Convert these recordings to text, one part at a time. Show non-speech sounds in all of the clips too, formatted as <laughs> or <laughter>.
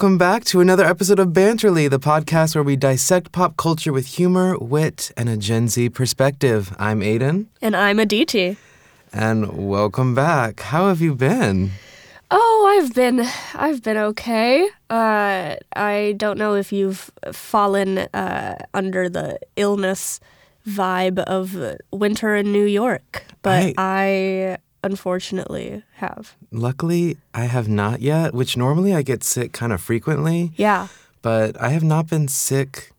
Welcome back to another episode of Banterly, the podcast where we dissect pop culture with humor, wit, and a Gen Z perspective. I'm Aidan, And I'm Aditi. and welcome back. How have you been? Oh, I've been I've been okay. Uh, I don't know if you've fallen uh, under the illness vibe of winter in New York, but I- I unfortunately have. Luckily, I have not yet, which normally I get sick kind of frequently, Yeah. but I have not been sick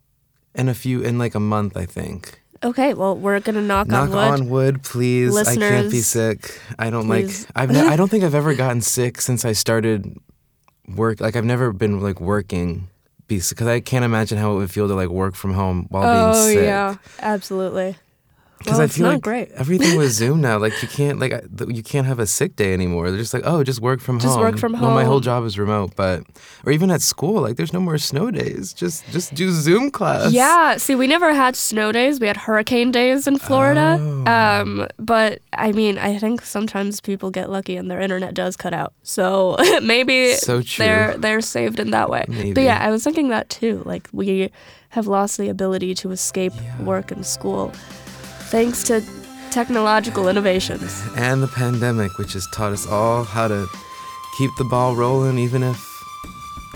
in a few, in like a month, I think. Okay. Well, we're gonna knock, Knock on wood. Knock on wood, please. Listeners, I can't be sick. I don't please. like. I've. Ne- I don't think I've ever <laughs> gotten sick since I started work. Like I've never been like working, because I can't imagine how it would feel to like work from home while oh being sick. Oh yeah, absolutely. Because Well, I feel like great. everything with <laughs> Zoom now. Like you can't like you can't have a sick day anymore. They're just like, oh, just work from Just home. work from home. Well, my whole job is remote, but or even at school, like there's no more snow days. Just just do Zoom class. Yeah, see, we never had snow days. We had hurricane days in Florida. Oh. Um, but I mean, I think sometimes people get lucky and their internet does cut out. So <laughs> maybe So they're they're saved in that way. Maybe. But yeah, I was thinking that too. Like we have lost the ability to escape work and school thanks to technological innovations. and the pandemic, which has taught us all how to keep the ball rolling, even if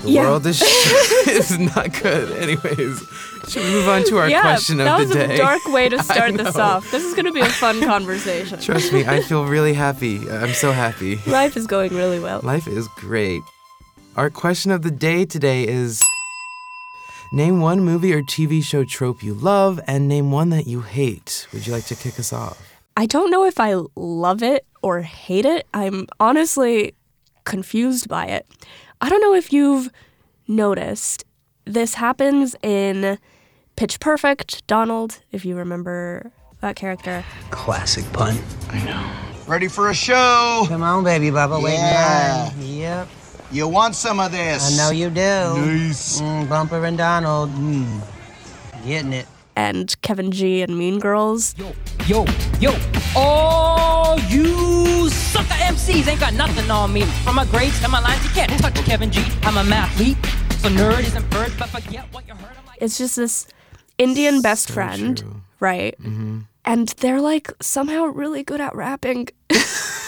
the Yeah. world is, <laughs> <laughs> is not good. Anyways, should we move on to our yeah, question of the day? That was a dark way to <laughs> start this off. This is going to be a fun conversation. Trust me, I feel really happy. I'm so happy. Life is going really well. Life is great. Our question of the day today is Name one movie or TV show trope you love and name one that you hate. Would you like to kick us off? I don't know if I love it or hate it. I'm honestly confused by it. I don't know if you've noticed. This happens in Pitch Perfect, Donald, if you remember that character. Classic pun. I know. Ready for a show? Come on, baby Bubba. Wait Yeah. in line. Yep. You want some of this? I know you do. Nice. Mm, Bumper and Donald. Mm. Getting it. And Kevin G and Mean Girls. Yo, yo, yo. all you sucker MCs ain't got nothing on me. From my grades to my lines, you can't touch Kevin G. I'm a mathlete, so nerd isn't bird, but forget what you heard. I'm like, It's just this Indian best So friend, true. right? And they're like somehow really good at rapping. <laughs>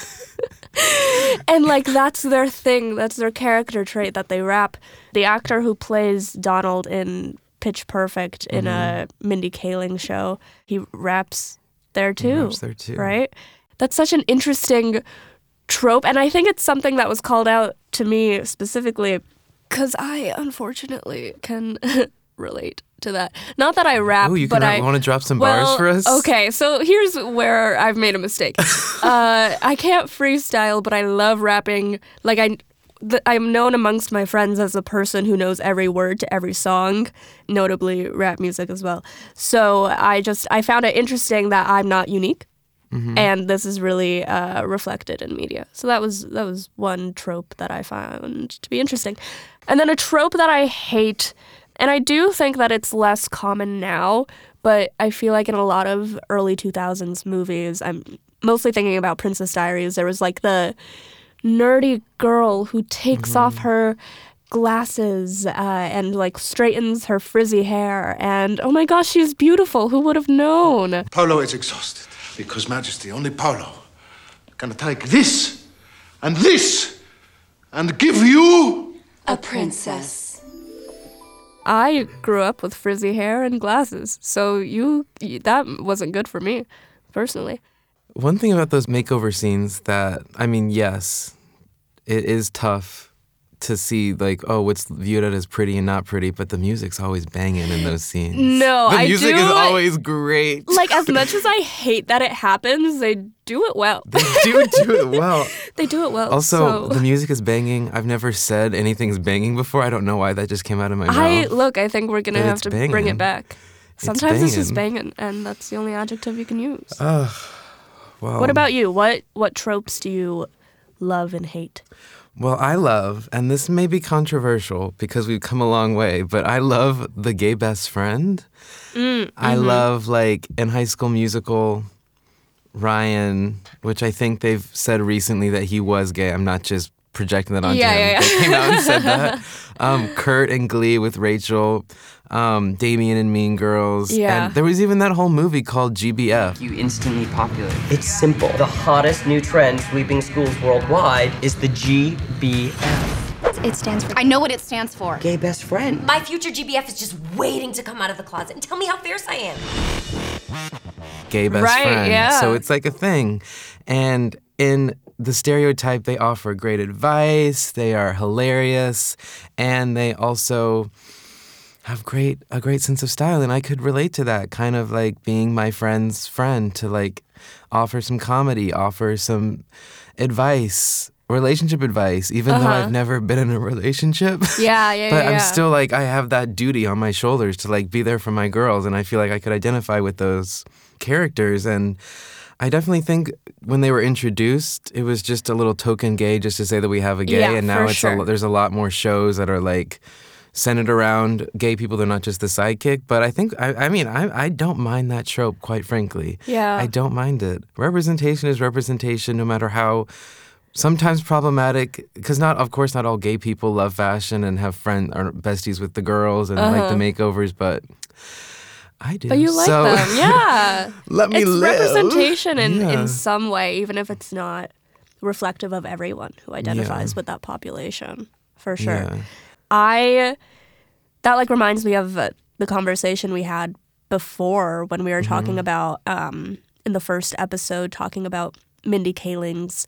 <laughs> and like that's their thing, that's their character trait that they rap. The actor who plays Donald in Pitch Perfect in a mm-hmm. Mindy Kaling show, he raps there too. raps there too. Right? That's such an interesting trope and I think it's something that was called out to me specifically cuz I unfortunately can <laughs> relate to that. Not that I rap, Oh, you but I want to drop some well, bars for us? Okay, so here's where I've made a mistake. <laughs> uh, I can't freestyle, but I love rapping. Like I, th- I'm known amongst my friends as a person who knows every word to every song, notably rap music as well. So I just I found it interesting that I'm not unique. And this is really uh, reflected in media. So that was that was one trope that I found to be interesting, and then a trope that I hate, and I do think that it's less common now, but I feel like in a lot of early 2000s movies, I'm mostly thinking about Princess Diaries. There was like the nerdy girl who takes off her glasses uh, and like straightens her frizzy hair, and oh my gosh, she's beautiful. Who would have known? Polo is exhausted because Majesty, only Polo, can take this and this and give you. A princess. I grew up with frizzy hair and glasses, so you that wasn't good for me, personally. One thing about those makeover scenes that, I mean, yes, it is tough to see, like, oh, what's viewed as pretty and not pretty, but the music's always banging in those scenes. No, the I music do- is always great. Like as much <laughs> as I hate that it happens, they do it well. they do do it well. <laughs> they do it well. Also, so. the music is banging. I've never said anything's banging before. I don't know why that just came out of my I mouth. look. I think we're gonna But have it's to bring it back. Sometimes it's just banging. banging, and that's the only adjective you can use. Well, what about you? What what tropes do you love and hate? Well, I love, and this may be controversial because we've come a long way, but I love the gay best friend. Mm, I mm-hmm. love, like, in High School Musical, Ryan, which I think they've said recently that he was gay. I'm not just projecting that onto Yeah, him. yeah, yeah. They came out and said that. um, <laughs> Kurt and Glee with Rachel, um, Damian and Mean Girls. Yeah. And there was even that whole movie called GBF. You instantly popular. It's simple. The hottest new trend sweeping schools worldwide is the GBF. It stands for. I know what it stands for. Gay best friend. My future GBF is just waiting to come out of the closet and tell me how fierce I am. gay best Right, friend. yeah. So it's like a thing. And in the stereotype, they offer great advice, they are hilarious, and they also have great a great sense of style. And I could relate to that, kind of like being my friend's friend to like offer some comedy, offer some advice. Relationship advice, even though Uh-huh. I've never been in a relationship. <laughs> <laughs> Yeah, yeah, but yeah, I'm still like I have that duty on my shoulders to like be there for my girls, and I feel like I could identify with those characters. And I definitely think when they were introduced, it was just a little token gay, just to say that we have a gay. Yeah, and now it's sure. lo- there's a lot more shows that are like centered around gay people. They're not just the sidekick. But I think I, I mean I I don't mind that trope, quite frankly. Yeah. I don't mind it. Representation is representation, no matter how sometimes problematic because not of course not all gay people love fashion and have friend or besties with the girls and like the uh-huh. makeovers but i do. But you like so them, <laughs> yeah. let me it's live representation in, Yeah. in some way, even if it's not reflective of everyone who identifies Yeah. with that population, for sure. Yeah. I that like reminds me of uh, the conversation we had before when we were talking about um, in the first episode talking about Mindy Kaling's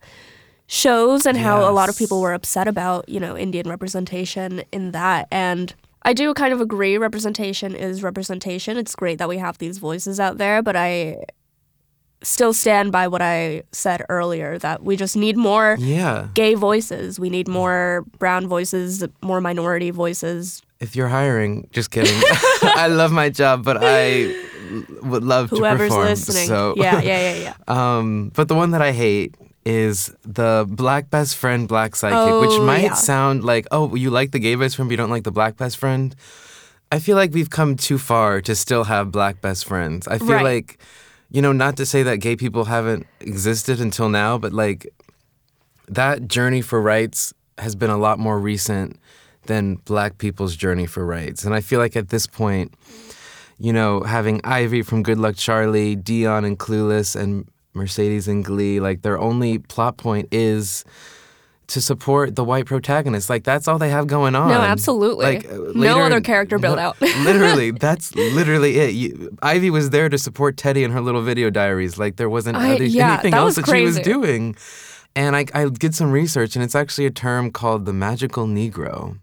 shows and how a lot of people were upset about you know Indian representation in that and. I do kind of agree representation is representation. It's great that we have these voices out there, but I still stand by what I said earlier that we just need more yeah gay voices. We need more brown voices, more minority voices. if you're hiring just kidding <laughs> i love my job but i would love Whoever's to perform listening. so Yeah, yeah, yeah, yeah. <laughs> Um, but the one that I hate is the black best friend, black sidekick, which Oh, might yeah. sound like, oh, you like the gay best friend, but you don't like the black best friend. I feel like we've come too far to still have black best friends. I feel Right. like, you know, not to say that gay people haven't existed until now, but like that journey for rights has been a lot more recent than black people's journey for rights. And I feel like at this point, you know, having Ivy from Good Luck Charlie, Dionne and Clueless, and Mercedes and Glee, like their only plot point is to support the white protagonist. Like that's all they have going on. No, absolutely. Like uh, No later other character build no, out. <laughs> literally, <laughs> that's literally it. You, Ivy was there to support Teddy in her little video diaries. Like there wasn't I- other- yeah, anything that else was that she was doing. And I, I did some research, and it's actually a term called the magical Negro.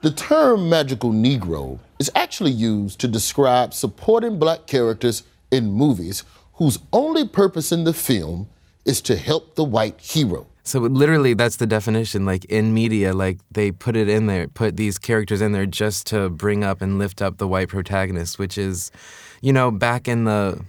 The term magical Negro is actually used to describe supporting black characters in movies whose only purpose in the film is to help the white hero. So literally, that's the definition. Like in media, like they put it in there, put these characters in there just to bring up and lift up the white protagonist, which is, you know, back in the,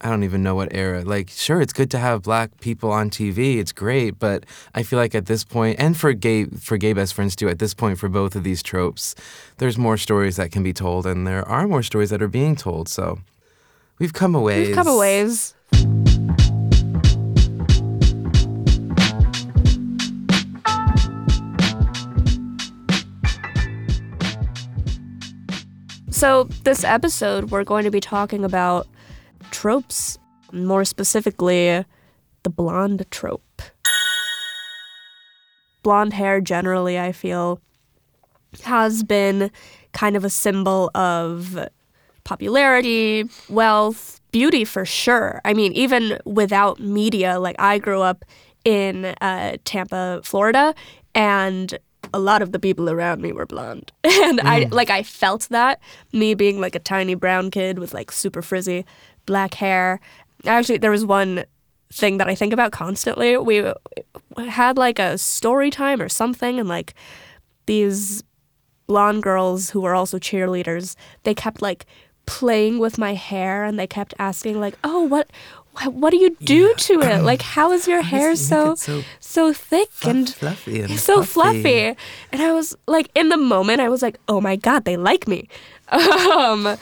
I don't even know what era. Like, sure, it's good to have black people on TV. It's great, but I feel like at this point, and for gay for gay best friends too, at this point for both of these tropes, there's more stories that can be told, and there are more stories that are being told. So we've come a ways. We've come a ways. So, this episode, we're going to be talking about tropes, more specifically, the blonde trope. Blonde hair, generally, I feel, has been kind of a symbol of popularity, wealth, beauty for sure. I mean, even without media, like I grew up in uh, Tampa, Florida, and a lot of the people around me were blonde. <laughs> And I like I felt that me being like a tiny brown kid with like super frizzy black hair. Actually, there was one thing that I think about constantly. We had like a story time or something and like these blonde girls who were also cheerleaders, they kept like playing with my hair and they kept asking like, "Oh, what what do you do to it? <clears throat> Like how is your hair does it make so so so thick fluff- and fluffy and so fluffy?" fluffy?" And I was like in the moment I was like, "Oh my god, they like me." <laughs> Um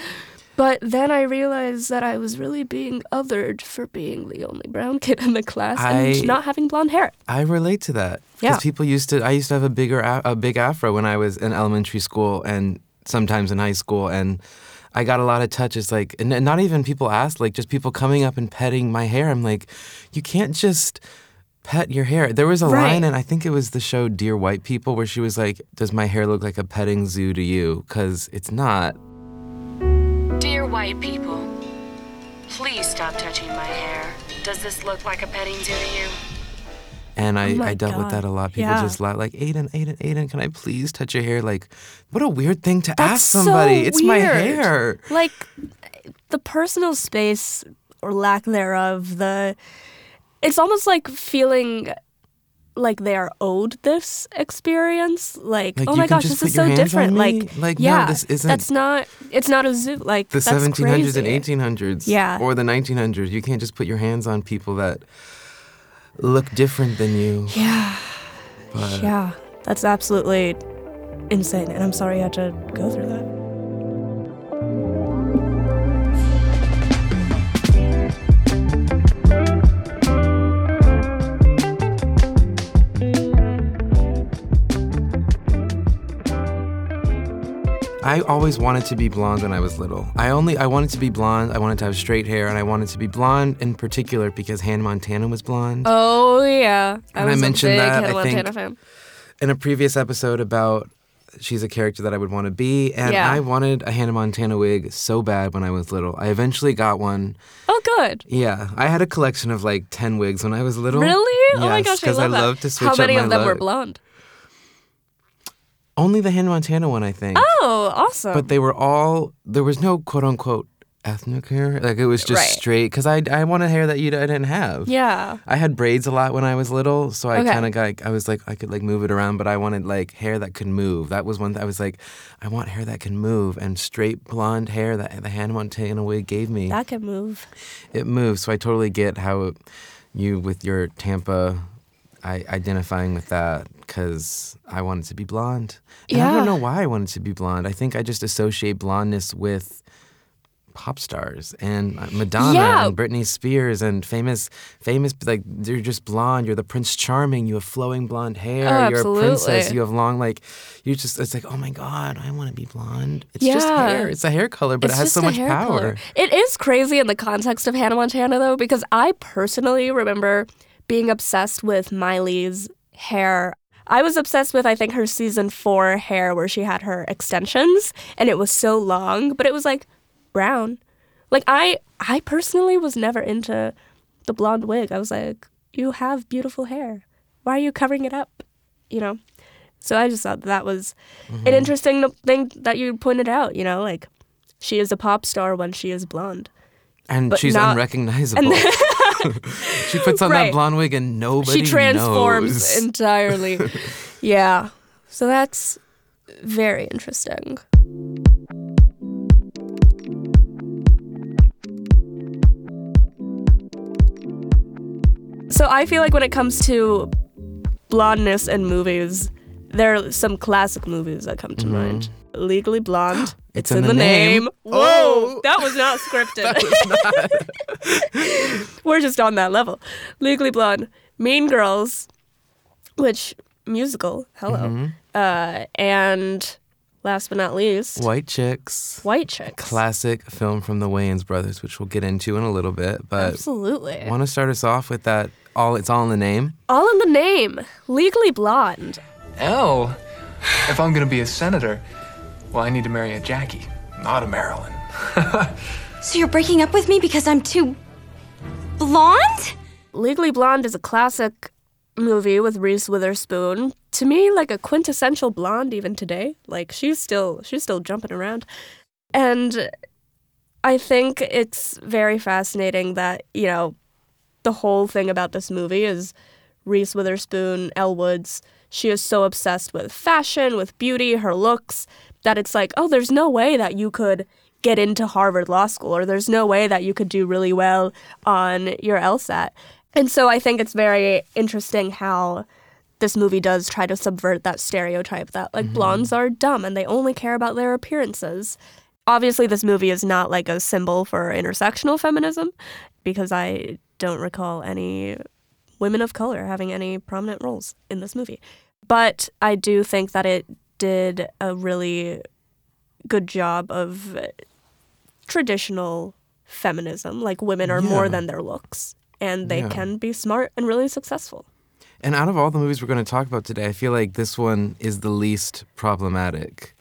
But then I realized that I was really being othered for being the only brown <laughs> kid in the class I- and not having blonde hair. I relate to that. Yeah. People used to, I used to have a bigger, a big afro when I was in elementary school and sometimes in high school. And I got a lot of touches, like, and and not even people asked, like, just people coming up and petting my hair. I'm like, you can't just pet your hair. There was a Right. line, and I think it was the show Dear White People, where she was like, Does my hair look like a petting zoo to you? Because it's not. Dear white people, please stop touching my hair. Does this look like a petting zoo to you? And I, Oh I dealt with that a lot. People Yeah. just la- like, Aidan, Aidan, Aidan, can I please touch your hair? Like, what a weird thing to That's ask somebody. so it's my hair. Like the personal space or lack thereof, the it's almost like feeling like they are owed this experience. Like, Like, oh my gosh, this is so different. Like, Like, no, yeah, this isn't- That's not. It's not a zoo. Like The that's 1700s and 1800s. Yeah. Or the 1900s. You can't just put your hands on people that look different than you. Yeah, But yeah, that's absolutely insane. And I'm sorry you had to go through that. I always wanted to be blonde when I was little. I only I wanted to be blonde. I wanted to have straight hair, and I wanted to be blonde in particular because Hannah Montana was blonde. Oh yeah, I And I was mentioned a big that, Hannah I think- Montana fan. in a previous episode about she's a character that I would want to be, and Yeah. I wanted a Hannah Montana wig so bad when I was little. I eventually got one. Oh good. Yeah, I had a collection of like ten wigs when I was little. Really? oh my gosh, I love that. love to switch How many of them were blonde? Only the Hannah Montana one, I think. Oh, awesome. But they were all there was no quote unquote ethnic hair. Like it was just Right. straight because I I wanted hair that you I didn't have. yeah. I had braids a lot when I was little, so I Okay. kind of got. I was like, I could like move it around, but I wanted like hair that could move. That was one. Th- I was like, I want hair that can move, and straight blonde hair that the Hannah Montana wig gave me. That can move. it moves, so I totally get how you with your Tampa, I identifying with that because I wanted to be blonde. And I don't know why I wanted to be blonde. I think I just associate blondness with pop stars and uh, Madonna Yeah. and Britney Spears and famous famous like you're just blonde. You're the prince charming. You have flowing blonde hair. Oh, you're a princess. you have long like you just it's like oh my god I want to be blonde. It's just hair. It's a hair color but It's it has so much power. color. It is crazy in the context of Hannah Montana, though, because I personally remember being obsessed with Miley's hair. I was obsessed with, I think, her season four hair where she had her extensions and it was so long, but it was like brown. Like I, I personally was never into the blonde wig. I was like, you have beautiful hair. Why are you covering it up? You know. So I just thought that was an mm-hmm. interesting thing that you pointed out. You know, like she is a pop star when she is blonde. And but she's not- unrecognizable <laughs> she puts on Right. that blonde wig and nobody she transforms knows. <laughs> entirely. yeah. So that's very interesting. So I feel like when it comes to blondness in movies, there are some classic movies that come to mm-hmm. mind. Legally Blonde. <gasps> It's in the name. Whoa, that was not scripted. <laughs> <laughs> We're just on that level. Legally Blonde, Mean Girls, which musical, hello, Mm-hmm. uh, and last but not least, White Chicks. White Chicks. Classic film from the Wayans brothers, which we'll get into in a little bit. But Absolutely. want to start us off with that? All it's all in the name. All in the name. Legally Blonde. Oh, if I'm gonna be a senator, well, I need to marry a Jackie, not a Marilyn. <laughs> So you're breaking up with me because I'm too blonde? Legally Blonde is a classic movie with Reese Witherspoon. To me, like a quintessential blonde even today. Like she's still she's still jumping around. And I think it's very fascinating that, you know, the whole thing about this movie is Reese Witherspoon, Elle Woods, she is so obsessed with fashion, with beauty, her looks, that it's like, oh, there's no way that you could get into Harvard Law School, or there's no way that you could do really well on your LSAT. And so I think it's very interesting how this movie does try to subvert that stereotype that like mm-hmm. blondes are dumb and they only care about their appearances. obviously this movie is not like a symbol for intersectional feminism because I don't recall any women of color having any prominent roles in this movie. But I do think that it did a really good job of traditional feminism. Like women are more than their looks and they Yeah. can be smart and really successful. And out of all the movies we're going to talk about today, I feel like this one is the least problematic,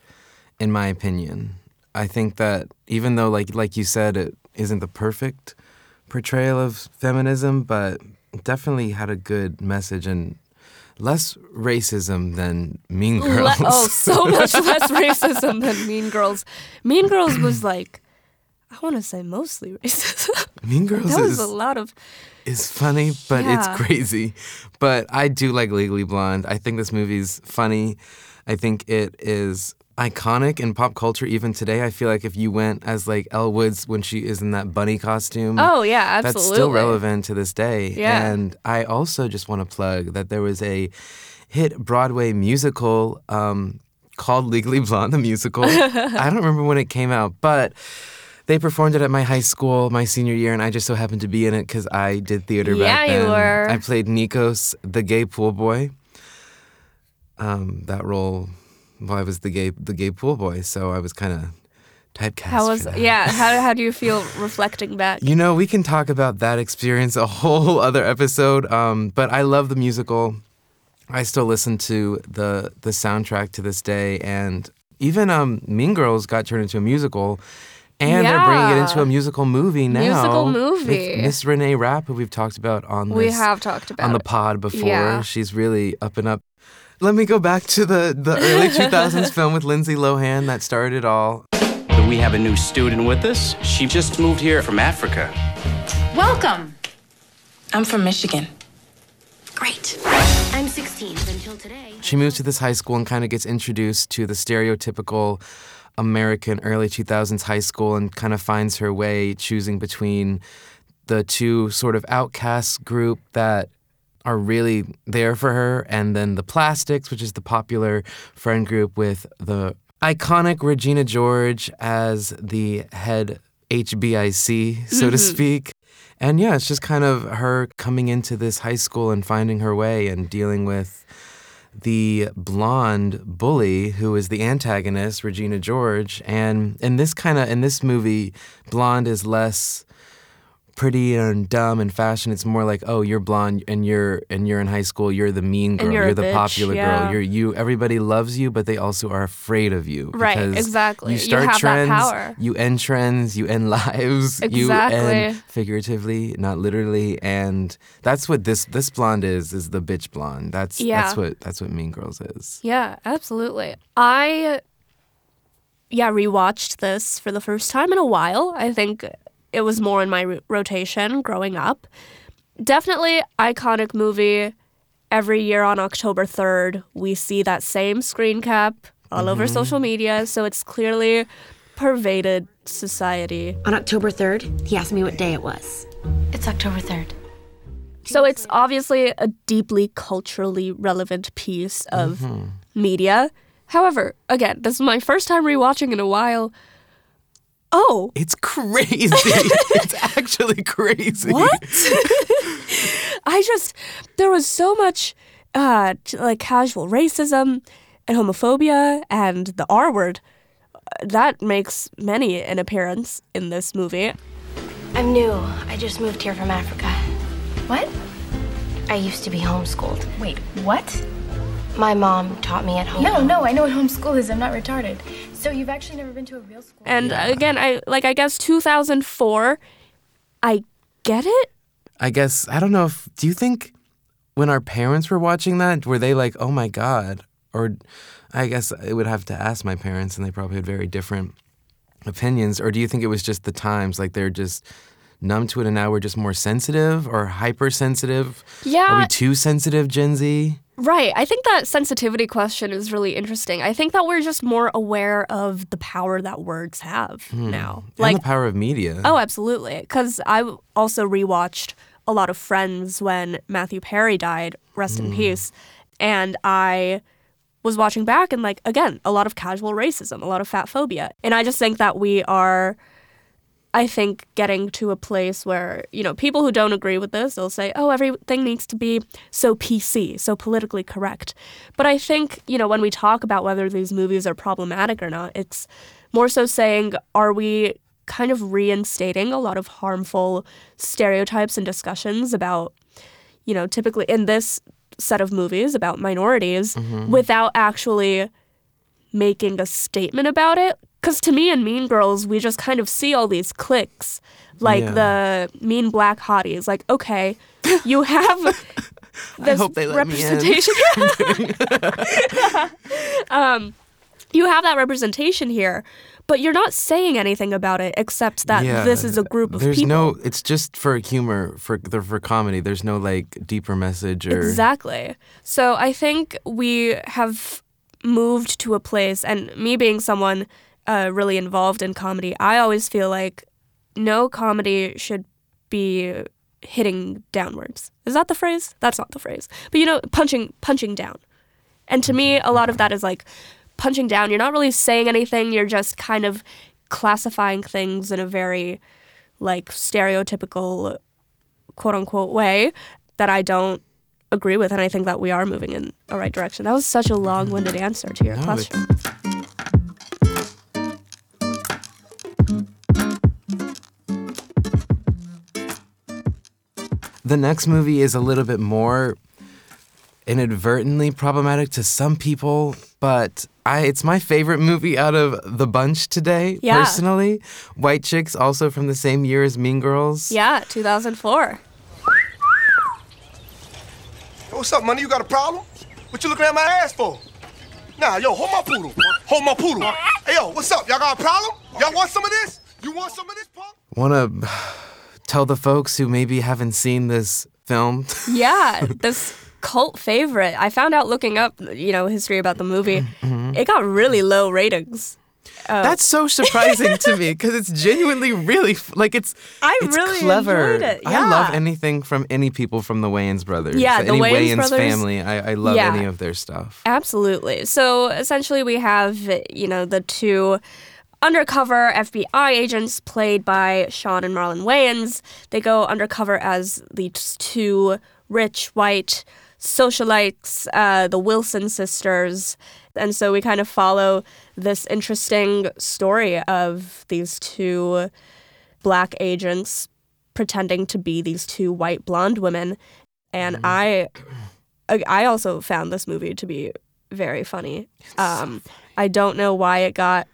in my opinion. I think that even though, like like you said, it isn't the perfect portrayal of feminism, but definitely had a good message and less racism than Mean Le- oh, Girls. oh, so <laughs> much less racism than Mean Girls. Mean Girls was like, I want to say mostly racist. Mean <laughs> Girls that was a lot of. It's funny, but Yeah. it's crazy. But I do like Legally Blonde. I think this movie's funny. I think it is iconic in pop culture even today. I feel like if you went as like Elle Woods when she is in that bunny costume. Oh, yeah, absolutely. That's still relevant to this day. Yeah. And I also just want to plug that there was a hit Broadway musical um, called Legally Blonde the musical. <laughs> I don't remember when it came out, but they performed it at my high school my senior year, and I just so happened to be in it because I did theater back Yeah, you then. were. I played Nikos, the gay pool boy. Um, that role, well, I was the gay the gay pool boy, so I was kind of typecast. How was yeah? How <laughs> how do you feel reflecting back? You know, we can talk about that experience a <laughs> whole other episode. Um, but I love the musical. I still listen to the the soundtrack to this day, and even um, Mean Girls got turned into a musical, and they're bringing it into a musical movie now. Musical movie. Miss Renee Rapp, who we've talked about on We have talked about on the pod before. Yeah. She's really up and up. Let me go back to the the early 2000s film with Lindsay Lohan that started it all. We have a new student with us. She just moved here from Africa. Welcome. I'm from Michigan. Great. I'm 16 until today. She moves to this high school and kind of gets introduced to the stereotypical American early 2000s high school and kind of finds her way choosing between the two sort of outcast group that are really there for her and then the Plastics, which is the popular friend group with the iconic Regina George as the head HBIC, so to Mhm. speak. And yeah, it's just kind of her coming into this high school and finding her way and dealing with the blonde bully who is the antagonist, Regina George. And in this kind of in this movie, blonde is less pretty and dumb and fashion. It's more like, oh, you're blonde and you're and you're in high school. You're the mean girl. you're a the bitch, popular yeah. girl. You're you. Everybody loves you, but they also are afraid of you. Right, exactly. You You start that trends. You end trends. You end <laughs> lives. You Exactly. end figuratively, not literally. And that's what this this blonde is. Is the bitch blonde. That's Yeah. that's what that's what Mean Girls is. Yeah, absolutely. I yeah rewatched this for the first time in a while. I think it was more in my rotation growing up. Definitely iconic movie. Every year on October 3rd, we see that same screen cap all over Mhm. social media, so it's clearly pervaded society. On October 3rd, he asked me what day it was. It's October 3rd. So it's obviously a deeply culturally relevant piece of media. However, again, this is my first time rewatching in a while. Oh, It's crazy. <laughs> it's actually crazy. What? <laughs> <laughs> I just there was so much uh like casual racism and homophobia and the R word. Uh, That makes many an appearance in this movie. I'm new. I just moved here from Africa. What? I used to be homeschooled. Wait, what? My mom taught me at home. No, no, I know what homeschool is. I'm not retarded. So you've actually never been to a real school? And again, I like I guess 2004 I get it. I guess I don't know if do you think when our parents were watching that were they like oh my god or I guess I would have to ask my parents and they probably had very different opinions or do you think it was just the times like they're just numb to it and now we're just more sensitive or hypersensitive Yeah. are we too sensitive Gen Z Right. I think that sensitivity question is really interesting. I think that we're just more aware of the power that words have Hmm. now. and the power of media Oh, absolutely. Because I also rewatched a lot of Friends when Matthew Perry died, rest in Mm. peace. And I was watching back and like again, a lot of casual racism, a lot of fat phobia. And I just think that we are I think getting to a place where, you know, people who don't agree with this, they'll say, oh, everything needs to be so PC, so politically correct. But I think, you know, when we talk about whether these movies are problematic or not, it's more so saying, are we kind of reinstating a lot of harmful stereotypes and discussions about, you know, typically in this set of movies about minorities Mhm. without actually making a statement about it. Because to me in Mean Girls, we just kind of see all these cliques, like Yeah. the mean black hotties. Like, okay, <laughs> you have this hope they let me in. representation. <laughs> <laughs> um, you have that representation here, but you're not saying anything about it except that Yeah, this is a group of There's people. no. It's just for humor, for for comedy. There's no like deeper message or. Exactly. So I think we have moved to a place, and me being someone uh, really involved in comedy, I always feel like no comedy should be hitting downwards. Is that the phrase? That's not the phrase. But you know, punching punching down. And to me, a lot of that is like punching down. You're not really saying anything. You're just kind of classifying things in a very like stereotypical quote unquote way that I don't agree with and I think that we are moving in a right direction. That was such a long-winded answer to your No, it- The next movie is a little bit more inadvertently problematic to some people, but I it's my favorite movie out of the bunch today, Yeah. personally. White Chicks, also from the same year as Mean Girls. Yeah, 2004. What's up, money? You got a problem? What you looking at my ass for? Nah, yo, hold my poodle. Hold my poodle. Hey, yo, what's up? Y'all got a problem? Y'all want some of this? You want some of this, punk? Want to tell the folks who maybe haven't seen this film. <laughs> Yeah, this cult favorite. I found out looking up, you know, history about the movie. It got really low ratings. Uh, That's so surprising to me because it's genuinely really like it's. I it's really clever. enjoyed it, I love anything from any people from the Wayans brothers. Yeah, the any Wayans Wayans brothers- family. I, I love Yeah. any of their stuff. Absolutely. So essentially, we have, you know, the two undercover FBI agents played by Sean and Marlon Wayans. They go undercover as these two rich white socialites, uh, the Wilson sisters. And so we kind of follow this interesting story of these two black agents pretending to be these two white blonde women. And I I <clears throat> I also found this movie to be very funny. Um, I don't know why it got.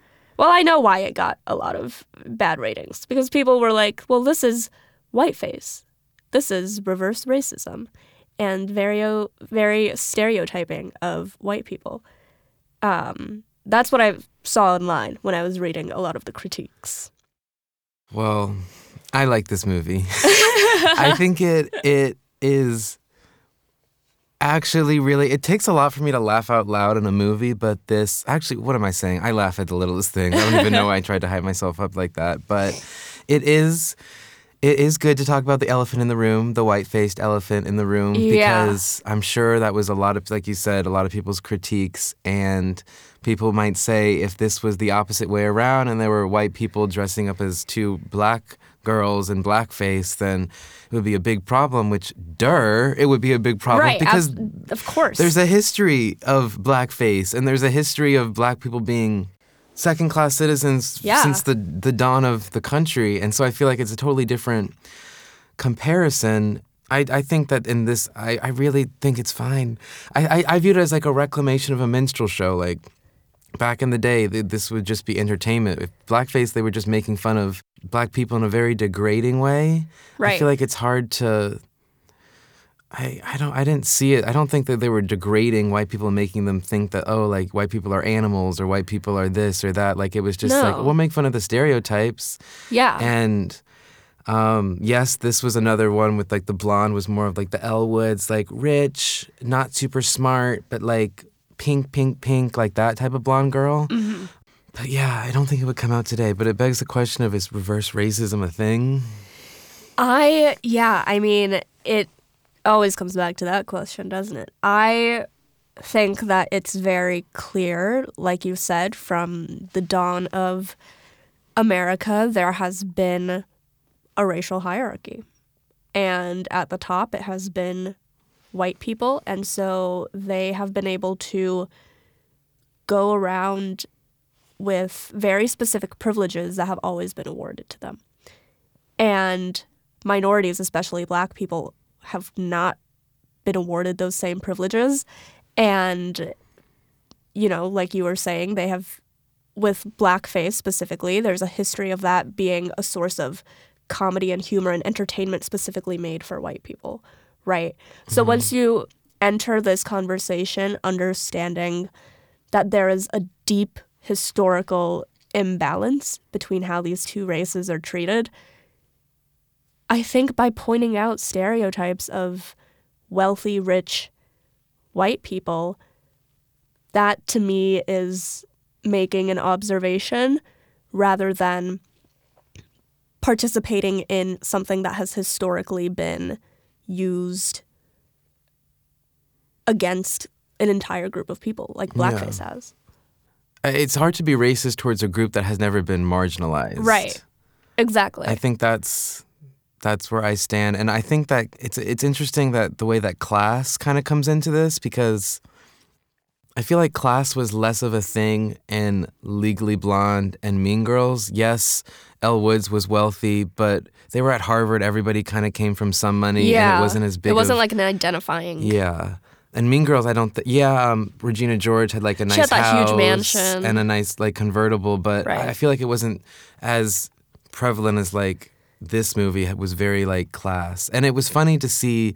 Well, I know why it got a lot of bad ratings because people were like, "Well, this is whiteface. This is reverse racism, and very very stereotyping of white people." Um, that's what I saw online when I was reading a lot of the critiques. Well, I like this movie. <laughs> I think it it is actually really it takes a lot for me to laugh out loud in a movie, but this actually what am I saying? I laugh at the littlest thing. I don't even know why I tried to hype myself up like that, but it is it is good to talk about the elephant in the room, the white-faced elephant in the room Yeah. because I'm sure that was a lot of like you said, a lot of people's critiques and people might say if this was the opposite way around and there were white people dressing up as two black girls in blackface, then it would be a big problem, which, duh, it would be a big problem right, because ab- of course. there's a history of blackface and there's a history of black people being second class citizens Yeah. since the, the dawn of the country. And so I feel like it's a totally different comparison. I, I think that in this, I, I really think it's fine. I, I, I view it as like a reclamation of a minstrel show. Like, back in the day, th- this would just be entertainment. If blackface, they were just making fun of black people in a very degrading way. Right. I feel like it's hard to. I, I don't I didn't see it. I don't think that they were degrading white people and making them think that oh like white people are animals or white people are this or that. Like it was just like we'll make fun of the stereotypes. Yeah. And um, yes, this was another one with like the blonde was more of like the Elle Woods, like rich, not super smart, but like pink, pink, pink, like that type of blonde girl. Mhm. But yeah, I don't think it would come out today. But it begs the question of is reverse racism a thing? I yeah, I mean it always comes back to that question, doesn't it? I think that it's very clear, like you said, from the dawn of America, there has been a racial hierarchy. And at the top, it has been white people. And so they have been able to go around with very specific privileges that have always been awarded to them. And minorities, especially black people, have not been awarded those same privileges. And, you know, like you were saying, they have, with blackface specifically, there's a history of that being a source of comedy and humor and entertainment specifically made for white people, right? So mm-hmm. once you enter this conversation understanding that there is a deep historical imbalance between how these two races are treated, I think by pointing out stereotypes of wealthy, rich white people, that to me is making an observation rather than participating in something that has historically been used against an entire group of people, like blackface Yeah. has. Uh, It's hard to be racist towards a group that has never been marginalized. Right. Exactly. I think that's that's where I stand, and I think that it's it's interesting that the way that class kind of comes into this because I feel like class was less of a thing in Legally Blonde and Mean Girls. Yes, Elle Woods was wealthy, but they were at Harvard. Everybody kind of came from some money, yeah. and it wasn't as big. It wasn't of- like an identifying. yeah. And Mean Girls, I don't. Th- yeah, um, Regina George had like a nice She had that huge mansion. and a nice like convertible, but Right. I feel like it wasn't as prevalent as like this movie was very like class. And it was funny to see.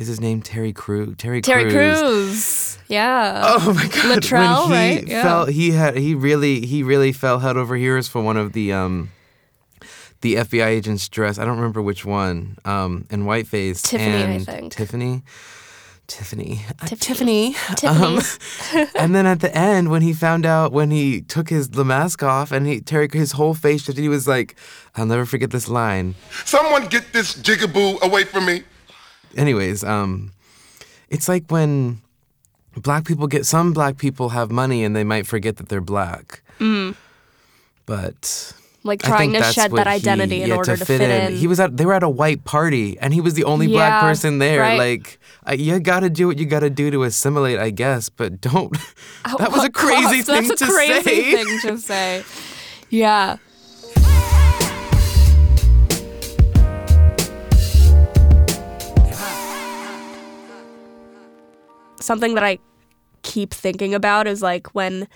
Is his name Terry Crew? Terry, Terry Crews. Crews. Yeah. Oh my god! Latrell, when he right? Yeah. Fell, he had he really he really fell head over heels for one of the um the FBI agent's dress. I don't remember which one. Um, in whiteface. Tiffany, I think. Tiffany. Tiffany. Uh, Tiffany. Um, Tiffany. <laughs> and then at the end, when he found out, when he took his the mask off, and he Terry, his whole face shifted. He was like, "I'll never forget this line." Someone get this jigaboo away from me. Anyways, um, it's like when black people get some black people have money and they might forget that they're black, Mm. but Like trying to shed that identity he, in yeah, order to fit in. He was at they were at a white party and he was the only black person there. right. Like uh, you got to do what you got to do to assimilate, I guess, but don't. At <laughs> that was a <laughs> crazy cost? thing That's to a crazy say. thing to say. <laughs> Yeah. Something that I keep thinking about is like when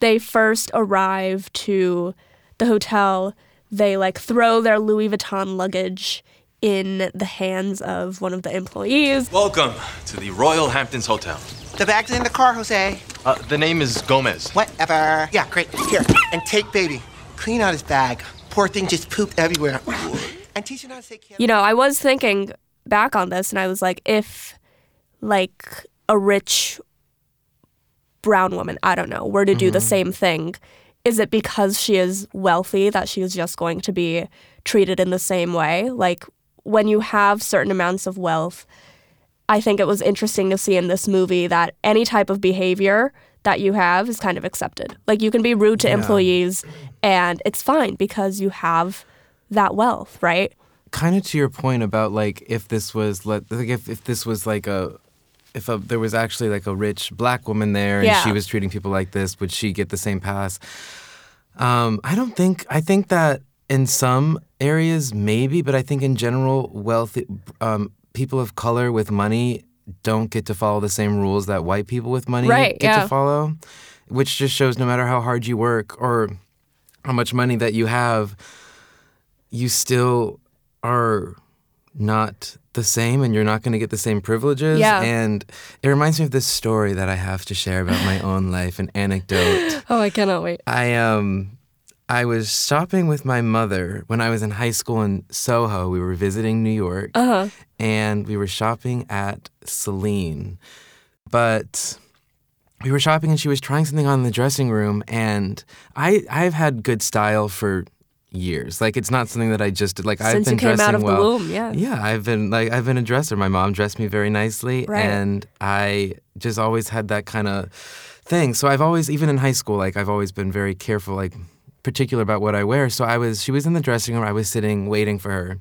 they first arrive to the hotel, they like throw their Louis Vuitton luggage in the hands of one of the employees. Welcome to the Royal Hamptons Hotel. The bag's in the car, Jose. Uh, the name is Gomez. Whatever. Yeah, great. Here. And take baby. Clean out his bag. Poor thing just pooped everywhere. and teach him how to say You know, I was thinking back on this and I was like, if like a rich brown woman, I don't know, were to do the Mm-hmm. Mhm. same thing, is it because she is wealthy that she is just going to be treated in the same way? Like when you have certain amounts of wealth, I think it was interesting to see in this movie that any type of behavior that you have is kind of accepted. Like you can be rude to Yeah. employees and it's fine because you have that wealth, right? kind of to your point about like if this was like if, if this was like a if a, there was actually like a rich black woman there and Yeah. she was treating people like this would she get the same pass um i don't think i think that in some areas maybe but i think in general wealthy um people of color with money don't get to follow the same rules that white people with money Right, get yeah. to follow which just shows no matter how hard you work or how much money that you have you still are not the same and you're not going to get the same privileges. Yeah. And it reminds me of this story that I have to share about my own life, an anecdote. <laughs> Oh, I cannot wait. I um I was shopping with my mother when I was in high school in Soho. We were visiting New York Uh-huh. and we were shopping at Celine. But we were shopping and she was trying something on in the dressing room and I I've had good style for years. Like it's not something that I just did. Like I've been you came dressing out of the well. womb, yeah. Yeah, I've been like I've been a dresser. My mom dressed me very nicely, Right. and I just always had that kind of thing. So I've always, even in high school, like I've always been very careful, like particular about what I wear. So I was, she was in the dressing room. I was sitting waiting for her,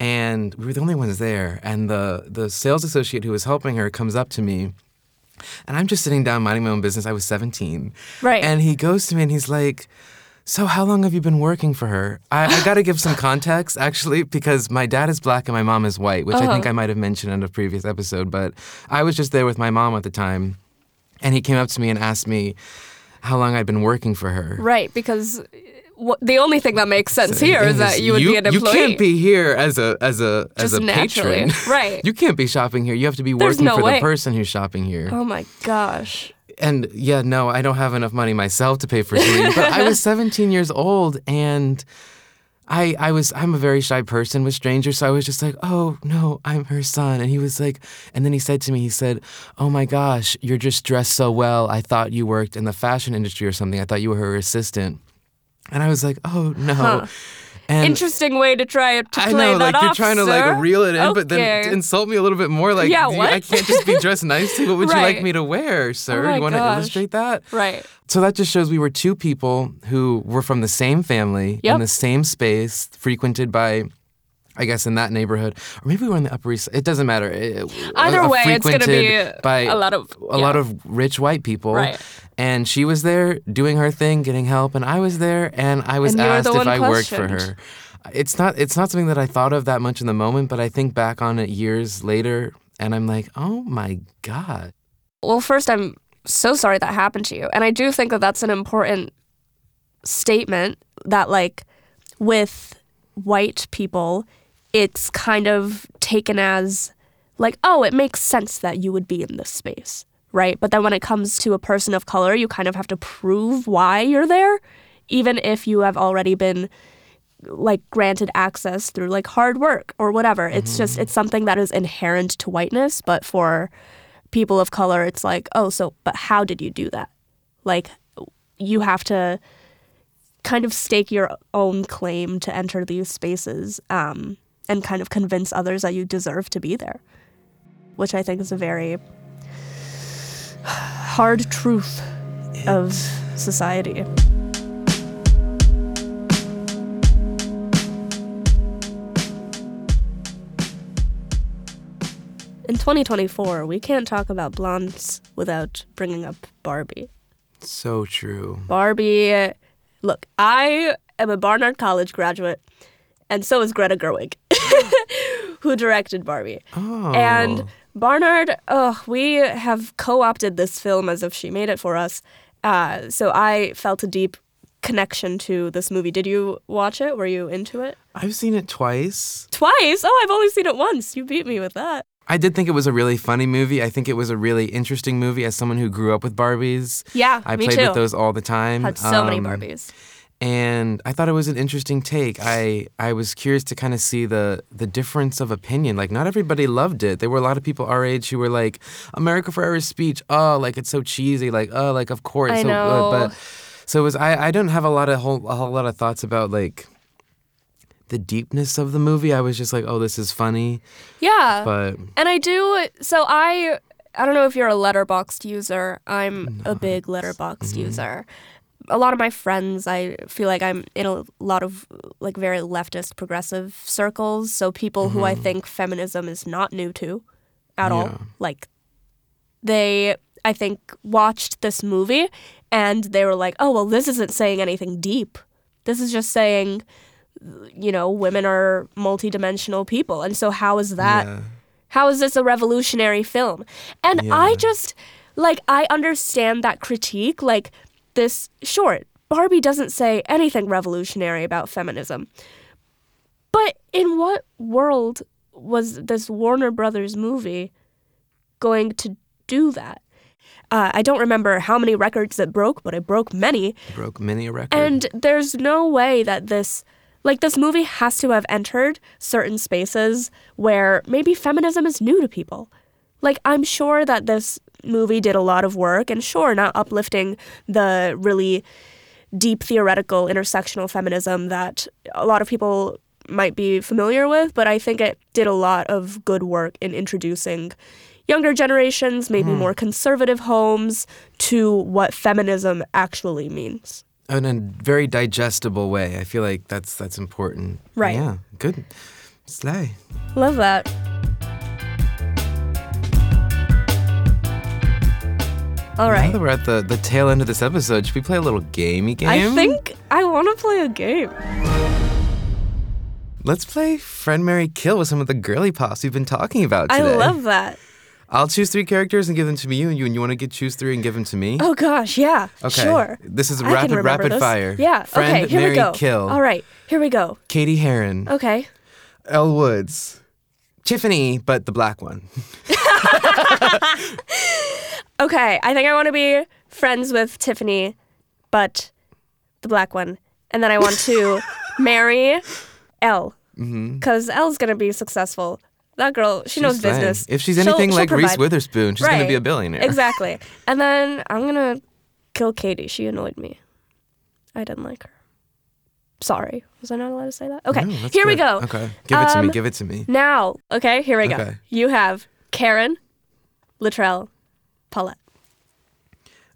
and we were the only ones there. And the the sales associate who was helping her comes up to me. And I'm just sitting down minding my own business. I was 17. Right. And he goes to me and he's like, So, how long have you been working for her? I, I got to give some <laughs> context, actually, because my dad is black and my mom is white, which I think Uh-huh. I might have mentioned in a previous episode. But I was just there with my mom at the time. And he came up to me and asked me how long I'd been working for her. Right, because what, the only thing that makes sense here is that you would be an employee. You can't be here as a as a as a naturally. patron. <laughs> Right. you can't be shopping here. You have to be There's working no for way. the person who's shopping here. Oh my gosh. And yeah, no, I don't have enough money myself to pay for Celine. but I was <laughs> 17 years old and I I was I'm a very shy person with strangers, so I was just like, "Oh, no, I'm her son." And he was like and then he said to me, he said, "Oh my gosh, you're just dressed so well. I thought you worked in the fashion industry or something. I thought you were her assistant." And I was like, "Oh, no." Huh. And Interesting way to try to I play know, that like you're off, trying to sir. like reel it in, but then insult me a little bit more. Like, Yeah, you-? I can't just be dressed <laughs> nicely. What would you like me to wear, sir? Oh my you want to illustrate that? Right. So that just shows we were two people who were from the same family Yep. in the same space, frequented by. I guess in that neighborhood, or maybe we were in the Upper East. It doesn't matter. It- Either way, it's gonna be by a lot of- a yeah. lot of rich white people. Right. And she was there doing her thing, getting help, and I was there, and I was And asked if I worked for her. It's not it's not something that I thought of that much in the moment, but I think back on it years later, and I'm like, oh my god. Well, first, I'm so sorry that happened to you. And I do think that that's an important statement that, like, with white people, it's kind of taken as, like, oh, it makes sense that you would be in this space, right? But then when it comes to a person of color, you kind of have to prove why you're there, even if you have already been like granted access through like hard work or whatever. It's just it's something that is inherent to whiteness, but for people of color it's like, "Oh, so but how did you do that?" Like you have to kind of stake your own claim to enter these spaces um, and kind of convince others that you deserve to be there, which I think is a very hard truth of society. In 2024, we can't talk about blondes without bringing up Barbie. So true. Barbie, look, I am a Barnard College graduate, and so is Greta Gerwig, <laughs> who directed Barbie. Oh. And Barnard, oh, we have co opted this film as if she made it for us. Uh, so I felt a deep connection to this movie. Did you watch it? Were you into it? I've seen it twice. Twice? Oh, I've only seen it once. You beat me with that. I did think it was a really funny movie. I think it was a really interesting movie as someone who grew up with Barbies. Yeah, I played too. with those all the time. Had so many Um, Barbies. And I thought it was an interesting take. I I was curious to kind of see the the difference of opinion. Like not everybody loved it. There were a lot of people our age who were like, "America Ferrera's speech, oh, like it's so cheesy. Like oh, like of course, I so know. good." But so it was. I I didn't have a lot of whole a whole lot of thoughts about like the deepness of the movie. I was just like, "Oh, this is funny," Yeah. but And I do. So I. I don't know if you're a Letterboxd user. I'm a big Letterboxd Mm-hmm. user. A lot of my friends, I feel like I'm in a lot of like very leftist progressive circles. So people who I Mhm. think feminism is not new to at all. Like they I think watched this movie and they were like, "Oh, well this isn't saying anything deep. This is just saying you know, women are multidimensional people. And so how is that Yeah. how is this a revolutionary film? And I just like I understand that critique like this short Barbie doesn't say anything revolutionary about feminism. But in what world was this Warner Brothers movie going to do that? Uh, I don't remember how many records it broke, but it broke many. broke many a record. And there's no way that this, like, this movie has to have entered certain spaces where maybe feminism is new to people. Like, I'm sure that this movie did a lot of work, and sure, not uplifting the really deep theoretical intersectional feminism that a lot of people might be familiar with, but I think it did a lot of good work in introducing younger generations, maybe Hmm. more conservative homes, to what feminism actually means. in a very digestible way. I feel like that's that's important. Right. Yeah. Good. Slay. Love that. All Now that we're at the, the tail end of this episode, should we play a little gamey game? I think I want to play a game. Let's play Friend Marry Kill with some of the girly pops we've been talking about today. I love that. I'll choose three characters and give them to you, and you and you want to get choose three and give them to me. Oh gosh, yeah. Okay. Sure. This is I rapid rapid this. fire. Yeah. Friend okay, here Marry we go. Kill. All right, here we go. Cady Heron. Okay. Elle Woods. Tiffany, but the black one. <laughs> <laughs> Okay, I think I want to be friends with Tiffany, but the black one. And then I want to <laughs> marry Elle, Mm-hmm. because Elle's going to be successful. That girl, she knows She's business. If she's She'll- anything she'll like Reese. Witherspoon, she's gonna be a billionaire. Exactly. <laughs> And then I'm going to kill Cady. She annoyed me. I didn't like her. Sorry. Was I not allowed to say that? Okay, No, here we go. Okay. Give it to me. Um, Give it to me. Now, okay, here we go. Okay. You have Karen, Latrell, Paulette.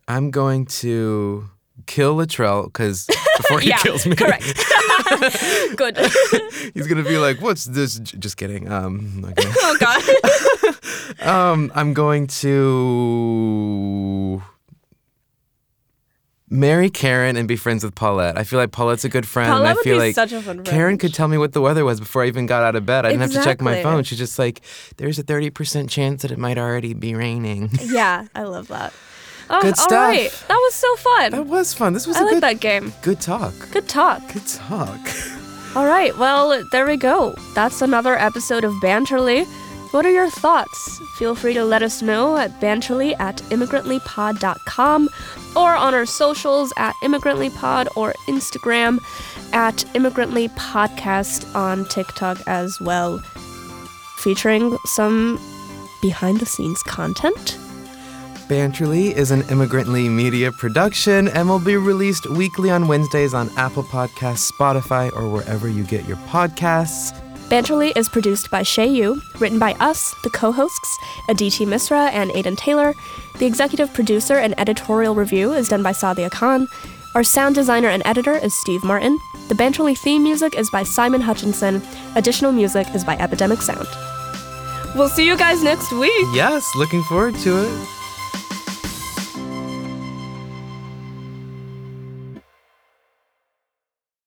I'm going to kill Latrell because before he <laughs> Yeah, kills me, correct. <laughs> Good. <laughs> he's gonna be like, "What's this?" J- Just kidding. Um, okay. oh God. um, I'm going to marry Karen and be friends with Paulette. I feel like Paulette's a good friend. and I Paulette would feel be like such a fun friend. Karen could tell me what the weather was before I even got out of bed. I didn't have to check my Exactly. phone. She's just like, "There's a thirty percent chance that it might already be raining." <laughs> yeah, I love that. Oh, Good stuff. right. That was so fun. That was fun. This was I a like good, that game. good talk. Good talk. Good talk. All right. Well, there we go. That's another episode of Banterly. What are your thoughts? Feel free to let us know at banterly at immigrantlypod.com or on our socials at immigrantlypod or Instagram at immigrantlypodcast on TikTok as well, featuring some behind the scenes content. Banterly is an Immigrantly media production and will be released weekly on Wednesdays on Apple Podcasts, Spotify, or wherever you get your podcasts. Banterly is produced by Shei Yu, written by us, the co hosts, Aditi Misra and Aidan Taylor. The executive producer and editorial review is done by Saadia Khan. Our sound designer and editor is Steve Martin. The Banterly theme music is by Simon Hutchinson. Additional music is by Epidemic Sound. We'll see you guys next week. Yes, looking forward to it.